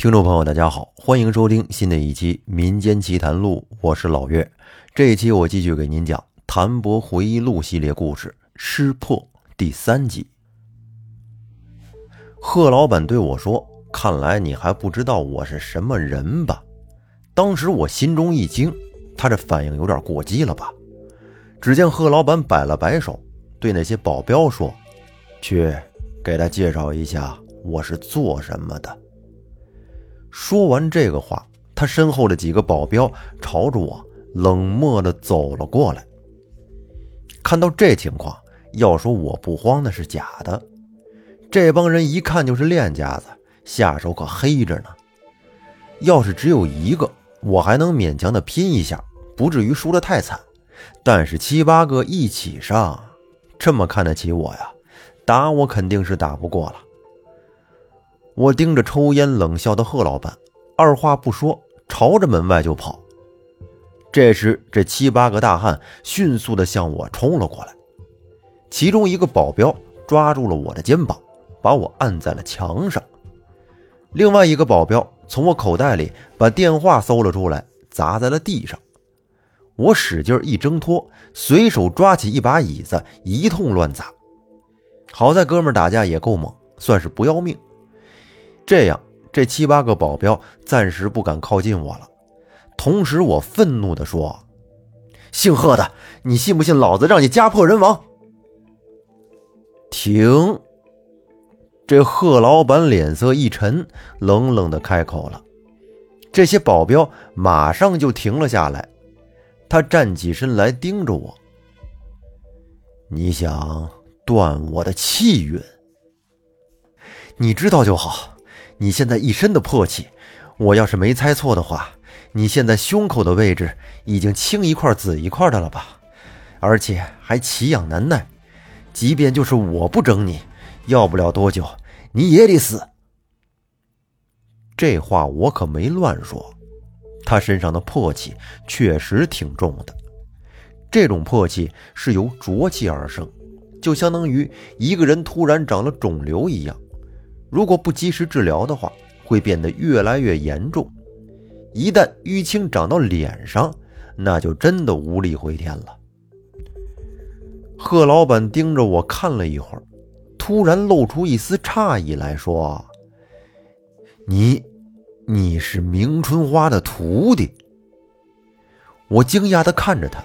听众朋友，大家好，欢迎收听新的一期《民间奇谈录》，我是老岳。这一期我继续给您讲《谭伯回忆录》系列故事《失破》第三集。贺老板对我说：“看来你还不知道我是什么人吧？”当时我心中一惊，他这反应有点过激了吧？只见贺老板摆了摆手，对那些保镖说：“去给他介绍一下我是做什么的。”说完这个话，他身后的几个保镖朝着我冷漠的走了过来。看到这情况，要说我不慌那是假的。这帮人一看就是练家子，下手可黑着呢。要是只有一个，我还能勉强的拼一下，不至于输得太惨。但是七八个一起上，这么看得起我呀？打我肯定是打不过了。我盯着抽烟冷笑的贺老板，二话不说，朝着门外就跑。这时，这七八个大汉迅速的向我冲了过来，其中一个保镖抓住了我的肩膀，把我按在了墙上；另外一个保镖从我口袋里把电话搜了出来，砸在了地上。我使劲一挣脱，随手抓起一把椅子，一通乱砸。好在哥们打架也够猛，算是不要命。这样，这七八个保镖暂时不敢靠近我了。同时，我愤怒地说：“姓贺的，你信不信老子让你家破人亡？”停！这贺老板脸色一沉，冷冷地开口了。这些保镖马上就停了下来。他站起身来，盯着我：“你想断我的气运？你知道就好。”你现在一身的破气，我要是没猜错的话，你现在胸口的位置已经青一块紫一块的了吧？而且还奇痒难耐，即便就是我不整你，要不了多久你也得死。这话我可没乱说，他身上的破气确实挺重的，这种破气是由浊气而生，就相当于一个人突然长了肿瘤一样。如果不及时治疗的话，会变得越来越严重。一旦淤青长到脸上，那就真的无力回天了。贺老板盯着我看了一会儿，突然露出一丝诧异来说：“你，你是明春花的徒弟？”我惊讶的看着他，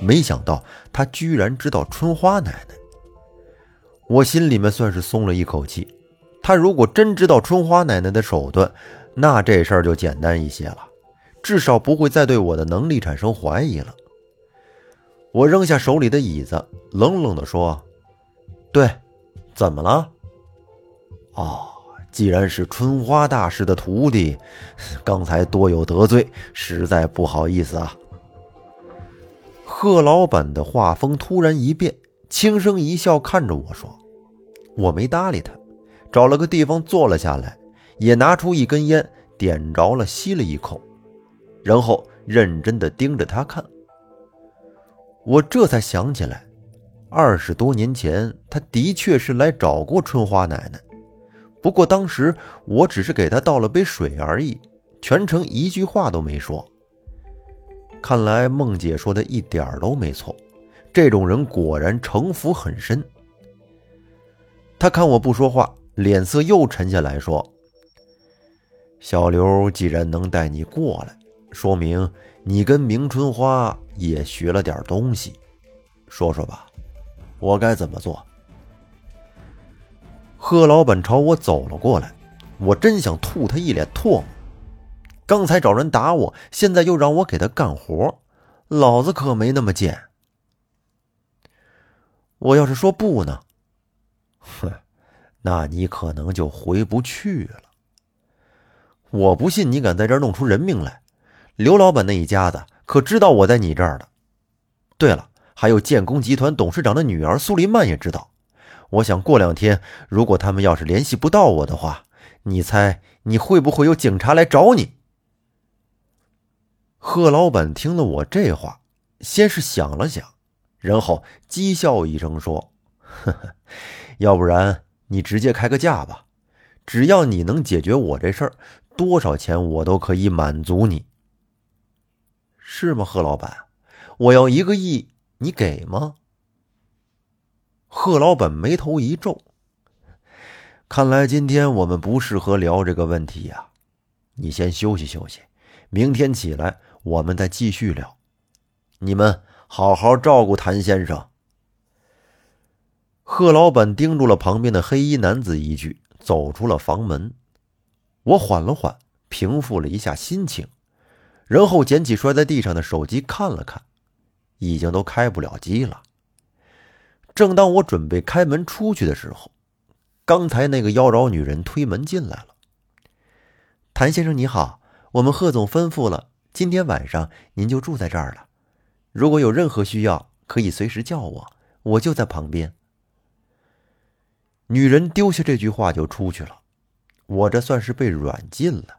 没想到他居然知道春花奶奶。我心里面算是松了一口气。他如果真知道春花奶奶的手段，那这事儿就简单一些了，至少不会再对我的能力产生怀疑了。我扔下手里的椅子，冷冷地说：“对，怎么了？哦，既然是春花大师的徒弟，刚才多有得罪，实在不好意思啊。”贺老板的画风突然一变，轻声一笑，看着我说：“我没搭理他。”找了个地方坐了下来，也拿出一根烟，点着了，吸了一口，然后认真的盯着他看。我这才想起来，二十多年前他的确是来找过春花奶奶，不过当时我只是给他倒了杯水而已，全程一句话都没说。看来孟姐说的一点都没错，这种人果然城府很深。他看我不说话。脸色又沉下来说：“小刘既然能带你过来，说明你跟明春花也学了点东西。说说吧，我该怎么做？”贺老板朝我走了过来，我真想吐他一脸唾沫。刚才找人打我，现在又让我给他干活，老子可没那么贱。我要是说不呢？哼！那你可能就回不去了。我不信你敢在这儿弄出人命来。刘老板那一家子可知道我在你这儿的。对了，还有建工集团董事长的女儿苏林曼也知道。我想过两天，如果他们要是联系不到我的话，你猜你会不会有警察来找你？贺老板听了我这话，先是想了想，然后讥笑一声说：“呵呵，要不然。”你直接开个价吧，只要你能解决我这事儿，多少钱我都可以满足你，是吗，贺老板？我要一个亿，你给吗？贺老板眉头一皱，看来今天我们不适合聊这个问题呀。你先休息休息，明天起来我们再继续聊。你们好好照顾谭先生。贺老板盯住了旁边的黑衣男子一句，走出了房门。我缓了缓，平复了一下心情，然后捡起摔在地上的手机看了看，已经都开不了机了。正当我准备开门出去的时候，刚才那个妖娆女人推门进来了。谭先生你好，我们贺总吩咐了，今天晚上您就住在这儿了。如果有任何需要，可以随时叫我，我就在旁边。女人丢下这句话就出去了。我这算是被软禁了。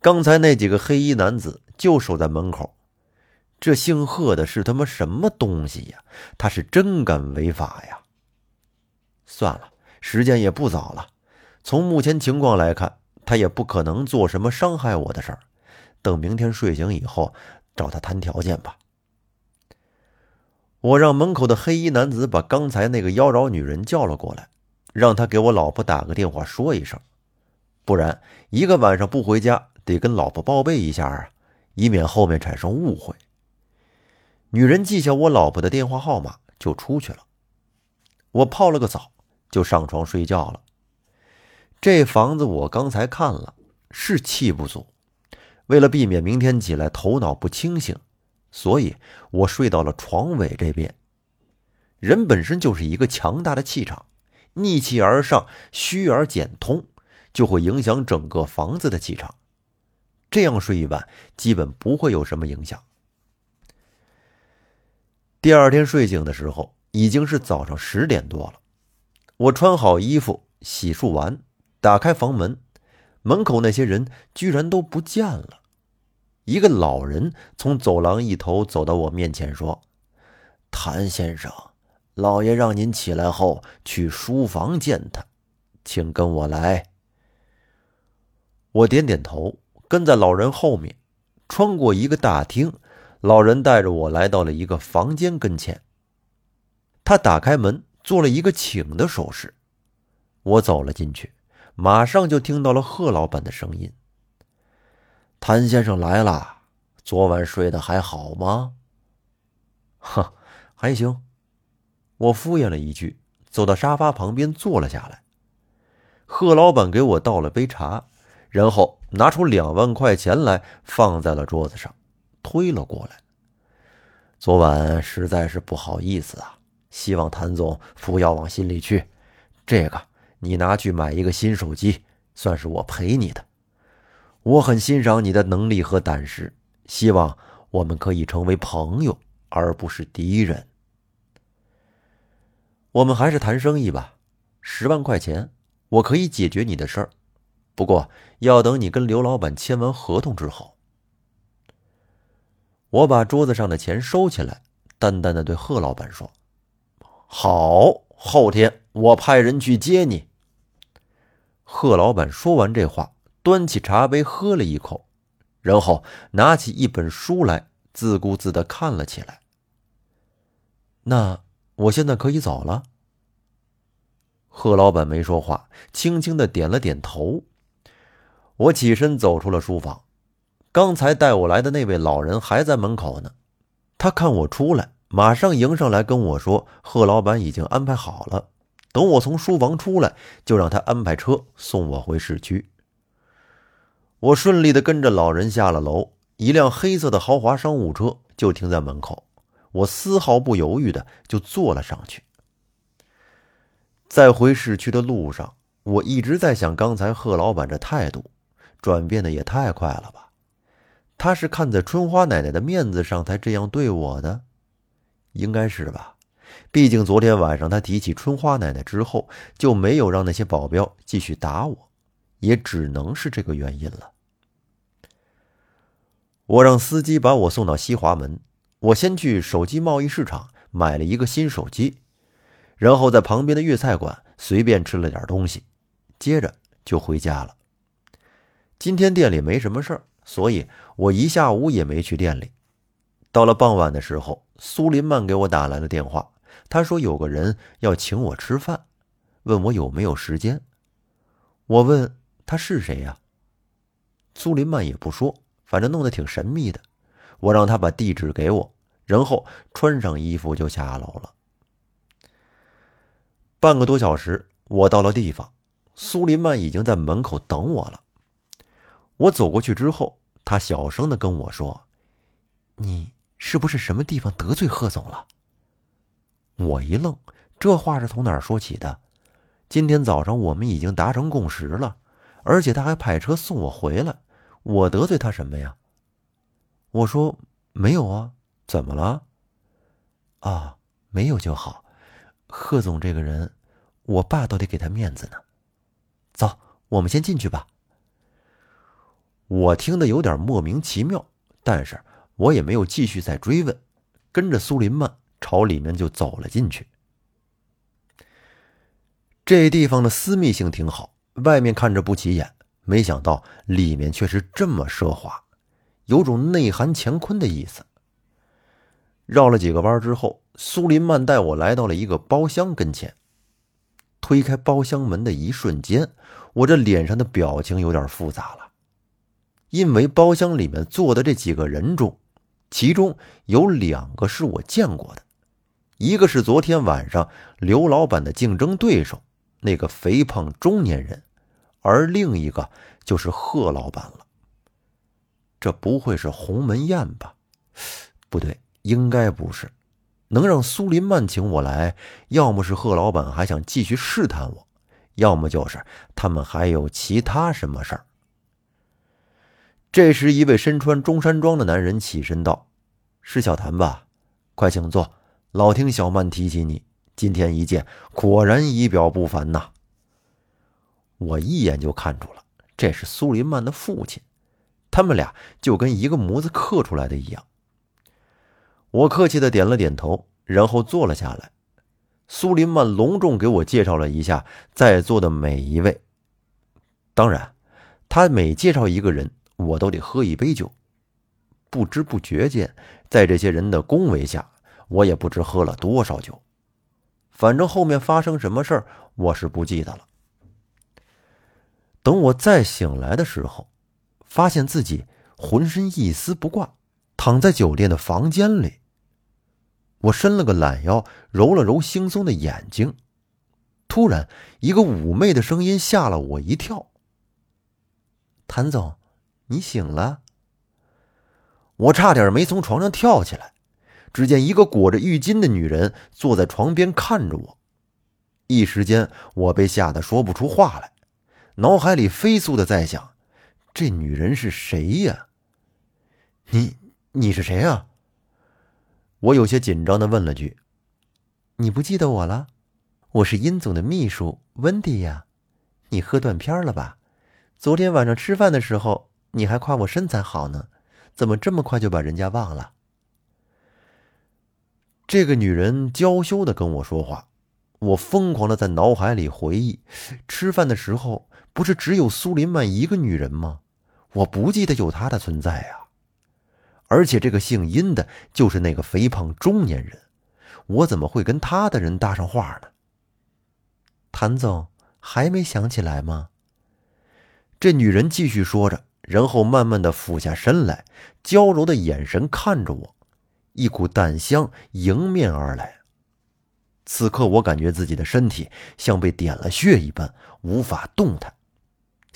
刚才那几个黑衣男子就守在门口，这姓贺的是他妈什么东西呀？他是真敢违法呀！算了，时间也不早了，从目前情况来看，他也不可能做什么伤害我的事儿。等明天睡醒以后，找他谈条件吧。我让门口的黑衣男子把刚才那个妖娆女人叫了过来。让他给我老婆打个电话说一声，不然一个晚上不回家，得跟老婆报备一下啊，以免后面产生误会。女人记下我老婆的电话号码，就出去了。我泡了个澡，就上床睡觉了。这房子我刚才看了，是气不足。为了避免明天起来头脑不清醒，所以我睡到了床尾这边。人本身就是一个强大的气场。逆气而上，虚而减通，就会影响整个房子的气场。这样睡一晚，基本不会有什么影响。第二天睡醒的时候，已经是早上十点多了。我穿好衣服，洗漱完，打开房门，门口那些人居然都不见了。一个老人从走廊一头走到我面前，说：“谭先生。”老爷让您起来后去书房见他，请跟我来。我点点头，跟在老人后面，穿过一个大厅，老人带着我来到了一个房间跟前。他打开门，做了一个请的手势。我走了进去，马上就听到了贺老板的声音：“谭先生来了，昨晚睡得还好吗？”“哈，还行。”我敷衍了一句，走到沙发旁边坐了下来。贺老板给我倒了杯茶，然后拿出两万块钱来放在了桌子上，推了过来。昨晚实在是不好意思啊，希望谭总不要往心里去。这个你拿去买一个新手机，算是我赔你的。我很欣赏你的能力和胆识，希望我们可以成为朋友，而不是敌人。我们还是谈生意吧，十万块钱我可以解决你的事儿，不过要等你跟刘老板签完合同之后。我把桌子上的钱收起来，淡淡的对贺老板说：“好，后天我派人去接你。”贺老板说完这话，端起茶杯喝了一口，然后拿起一本书来，自顾自的看了起来。那。我现在可以走了。贺老板没说话，轻轻的点了点头。我起身走出了书房。刚才带我来的那位老人还在门口呢。他看我出来，马上迎上来跟我说：“贺老板已经安排好了，等我从书房出来，就让他安排车送我回市区。”我顺利的跟着老人下了楼，一辆黑色的豪华商务车就停在门口。我丝毫不犹豫的就坐了上去。在回市区的路上，我一直在想，刚才贺老板这态度转变的也太快了吧？他是看在春花奶奶的面子上才这样对我的，应该是吧？毕竟昨天晚上他提起春花奶奶之后，就没有让那些保镖继续打我，也只能是这个原因了。我让司机把我送到西华门。我先去手机贸易市场买了一个新手机，然后在旁边的粤菜馆随便吃了点东西，接着就回家了。今天店里没什么事儿，所以我一下午也没去店里。到了傍晚的时候，苏林曼给我打来了电话，他说有个人要请我吃饭，问我有没有时间。我问他是谁呀？苏林曼也不说，反正弄得挺神秘的。我让他把地址给我，然后穿上衣服就下楼了。半个多小时，我到了地方，苏林曼已经在门口等我了。我走过去之后，他小声的跟我说：“你。”是不是什么地方得罪贺总了？我一愣，这话是从哪儿说起的？今天早上我们已经达成共识了，而且他还派车送我回来，我得罪他什么呀？我说没有啊，怎么了？啊，没有就好。贺总这个人，我爸都得给他面子呢。走，我们先进去吧。我听得有点莫名其妙，但是。我也没有继续再追问，跟着苏林曼朝里面就走了进去。这地方的私密性挺好，外面看着不起眼，没想到里面却是这么奢华，有种内涵乾坤的意思。绕了几个弯之后，苏林曼带我来到了一个包厢跟前。推开包厢门的一瞬间，我这脸上的表情有点复杂了，因为包厢里面坐的这几个人中。其中有两个是我见过的，一个是昨天晚上刘老板的竞争对手，那个肥胖中年人，而另一个就是贺老板了。这不会是鸿门宴吧？不对，应该不是。能让苏林曼请我来，要么是贺老板还想继续试探我，要么就是他们还有其他什么事儿。这时，一位身穿中山装的男人起身道：“是小谭吧？快请坐。老听小曼提起你，今天一见，果然仪表不凡呐。”我一眼就看出了，这是苏林曼的父亲。他们俩就跟一个模子刻出来的一样。我客气的点了点头，然后坐了下来。苏林曼隆重给我介绍了一下在座的每一位。当然，他每介绍一个人。我都得喝一杯酒，不知不觉间，在这些人的恭维下，我也不知喝了多少酒。反正后面发生什么事儿，我是不记得了。等我再醒来的时候，发现自己浑身一丝不挂，躺在酒店的房间里。我伸了个懒腰，揉了揉惺忪的眼睛，突然，一个妩媚的声音吓了我一跳：“谭总。”你醒了，我差点没从床上跳起来。只见一个裹着浴巾的女人坐在床边看着我，一时间我被吓得说不出话来，脑海里飞速的在想：这女人是谁呀？你你是谁啊？我有些紧张的问了句：“你不记得我了？我是殷总的秘书温迪呀。你喝断片了吧？昨天晚上吃饭的时候。”你还夸我身材好呢，怎么这么快就把人家忘了？这个女人娇羞的跟我说话，我疯狂的在脑海里回忆，吃饭的时候不是只有苏林曼一个女人吗？我不记得有她的存在啊！而且这个姓殷的，就是那个肥胖中年人，我怎么会跟他的人搭上话呢？谭总还没想起来吗？这女人继续说着。然后慢慢的俯下身来，娇柔的眼神看着我，一股淡香迎面而来。此刻我感觉自己的身体像被点了穴一般，无法动弹，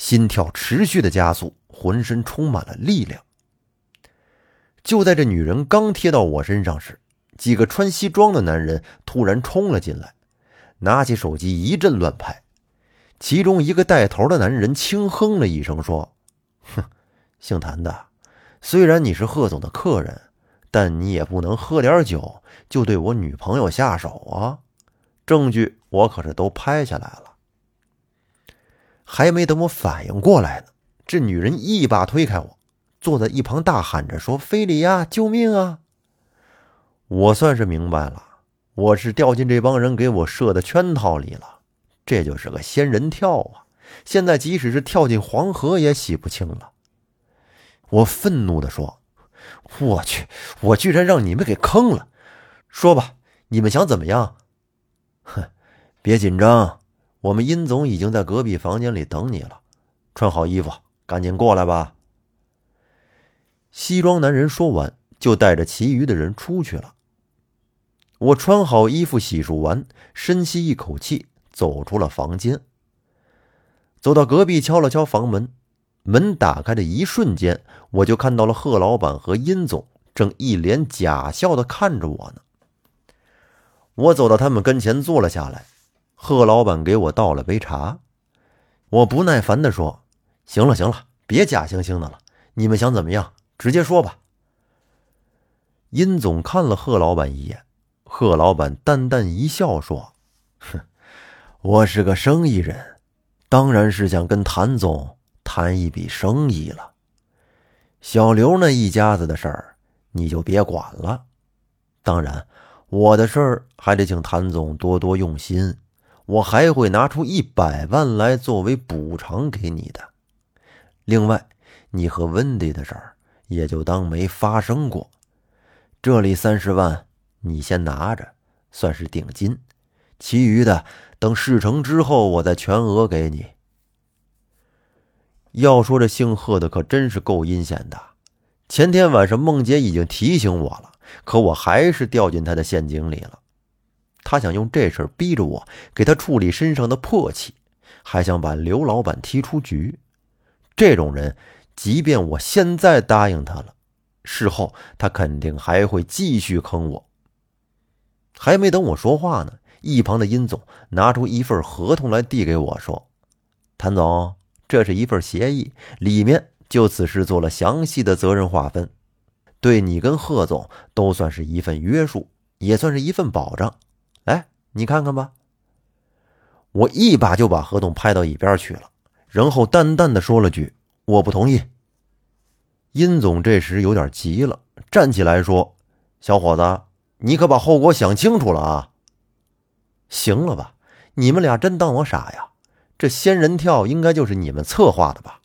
心跳持续的加速，浑身充满了力量。就在这女人刚贴到我身上时，几个穿西装的男人突然冲了进来，拿起手机一阵乱拍。其中一个带头的男人轻哼了一声，说。哼，姓谭的，虽然你是贺总的客人，但你也不能喝点酒就对我女朋友下手啊！证据我可是都拍下来了。还没等我反应过来呢，这女人一把推开我，坐在一旁大喊着说：“非礼呀，救命啊！”我算是明白了，我是掉进这帮人给我设的圈套里了，这就是个仙人跳啊！现在即使是跳进黄河也洗不清了。我愤怒地说：“我去，我居然让你们给坑了！说吧，你们想怎么样？”哼，别紧张，我们殷总已经在隔壁房间里等你了。穿好衣服，赶紧过来吧。西装男人说完，就带着其余的人出去了。我穿好衣服，洗漱完，深吸一口气，走出了房间。走到隔壁，敲了敲房门。门打开的一瞬间，我就看到了贺老板和殷总正一脸假笑的看着我呢。我走到他们跟前坐了下来，贺老板给我倒了杯茶。我不耐烦地说：“行了行了，别假惺惺的了，你们想怎么样，直接说吧。”殷总看了贺老板一眼。贺老板淡淡一笑，说：“哼，我是个生意人，当然是想跟谭总谈一笔生意了。小刘那一家子的事儿，你就别管了。当然，我的事儿还得请谭总多多用心。我还会拿出一百万来作为补偿给你的。另外，你和温迪的事儿也就当没发生过。这里三十万。”你先拿着，算是定金，其余的等事成之后，我再全额给你。要说这姓贺的可真是够阴险的，前天晚上梦洁已经提醒我了，可我还是掉进他的陷阱里了。他想用这事逼着我给他处理身上的破气，还想把刘老板踢出局。这种人，即便我现在答应他了，事后他肯定还会继续坑我。还没等我说话呢，一旁的殷总拿出一份合同来递给我，说：“谭总，这是一份协议，里面就此事做了详细的责任划分，对你跟贺总都算是一份约束，也算是一份保障。你看看吧。”我一把就把合同拍到一边去了，然后淡淡的说了句：“我不同意。”殷总这时有点急了，站起来说：“小伙子。”你可把后果想清楚了啊！行了吧，你们俩真当我傻呀？这仙人跳应该就是你们策划的吧？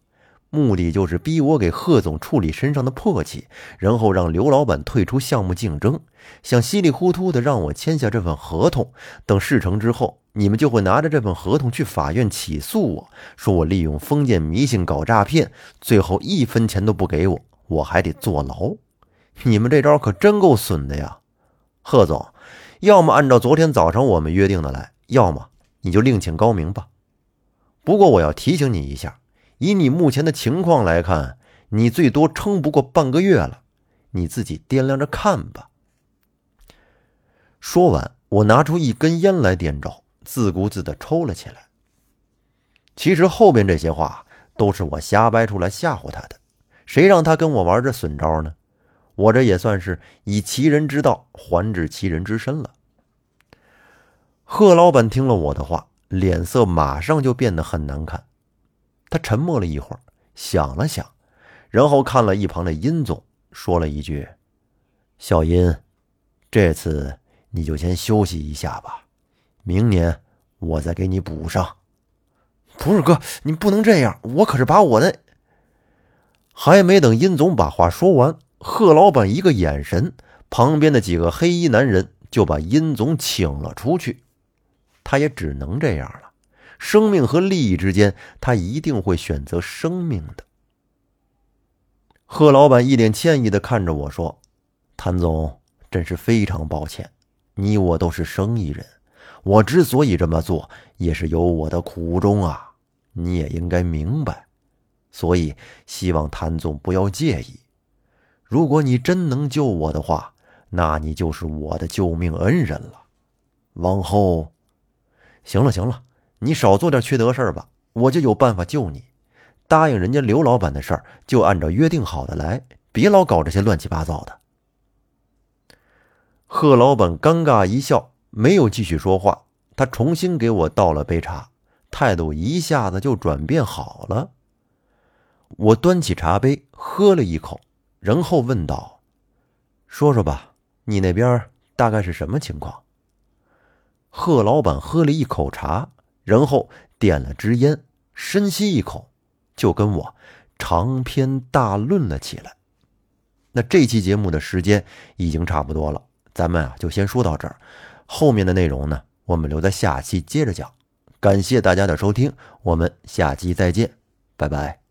目的就是逼我给贺总处理身上的破气，然后让刘老板退出项目竞争，想稀里糊涂的让我签下这份合同。等事成之后，你们就会拿着这份合同去法院起诉我，说我利用封建迷信搞诈骗，最后一分钱都不给我，我还得坐牢。你们这招可真够损的呀！贺总，要么按照昨天早上我们约定的来，要么你就另请高明吧。不过我要提醒你一下，以你目前的情况来看，你最多撑不过半个月了，你自己掂量着看吧。说完，我拿出一根烟来点着，自顾自的抽了起来。其实后边这些话都是我瞎掰出来吓唬他的，谁让他跟我玩这损招呢？我这也算是以其人之道还治其人之身了。贺老板听了我的话，脸色马上就变得很难看。他沉默了一会儿，想了想，然后看了一旁的殷总，说了一句：“小殷，这次你就先休息一下吧，明年我再给你补上。”不是哥，你不能这样，我可是把我的……还没等殷总把话说完。贺老板一个眼神，旁边的几个黑衣男人就把殷总请了出去。他也只能这样了。生命和利益之间，他一定会选择生命的。贺老板一脸歉意的看着我说：“谭总，真是非常抱歉。你我都是生意人，我之所以这么做，也是有我的苦衷啊。你也应该明白。所以，希望谭总不要介意。”如果你真能救我的话，那你就是我的救命恩人了。往后，行了行了，你少做点缺德事儿吧，我就有办法救你。答应人家刘老板的事儿，就按照约定好的来，别老搞这些乱七八糟的。贺老板尴尬一笑，没有继续说话。他重新给我倒了杯茶，态度一下子就转变好了。我端起茶杯，喝了一口。然后问道：“说说吧，你那边大概是什么情况？”贺老板喝了一口茶，然后点了支烟，深吸一口，就跟我长篇大论了起来。那这期节目的时间已经差不多了，咱们啊就先说到这儿，后面的内容呢，我们留在下期接着讲。感谢大家的收听，我们下期再见，拜拜。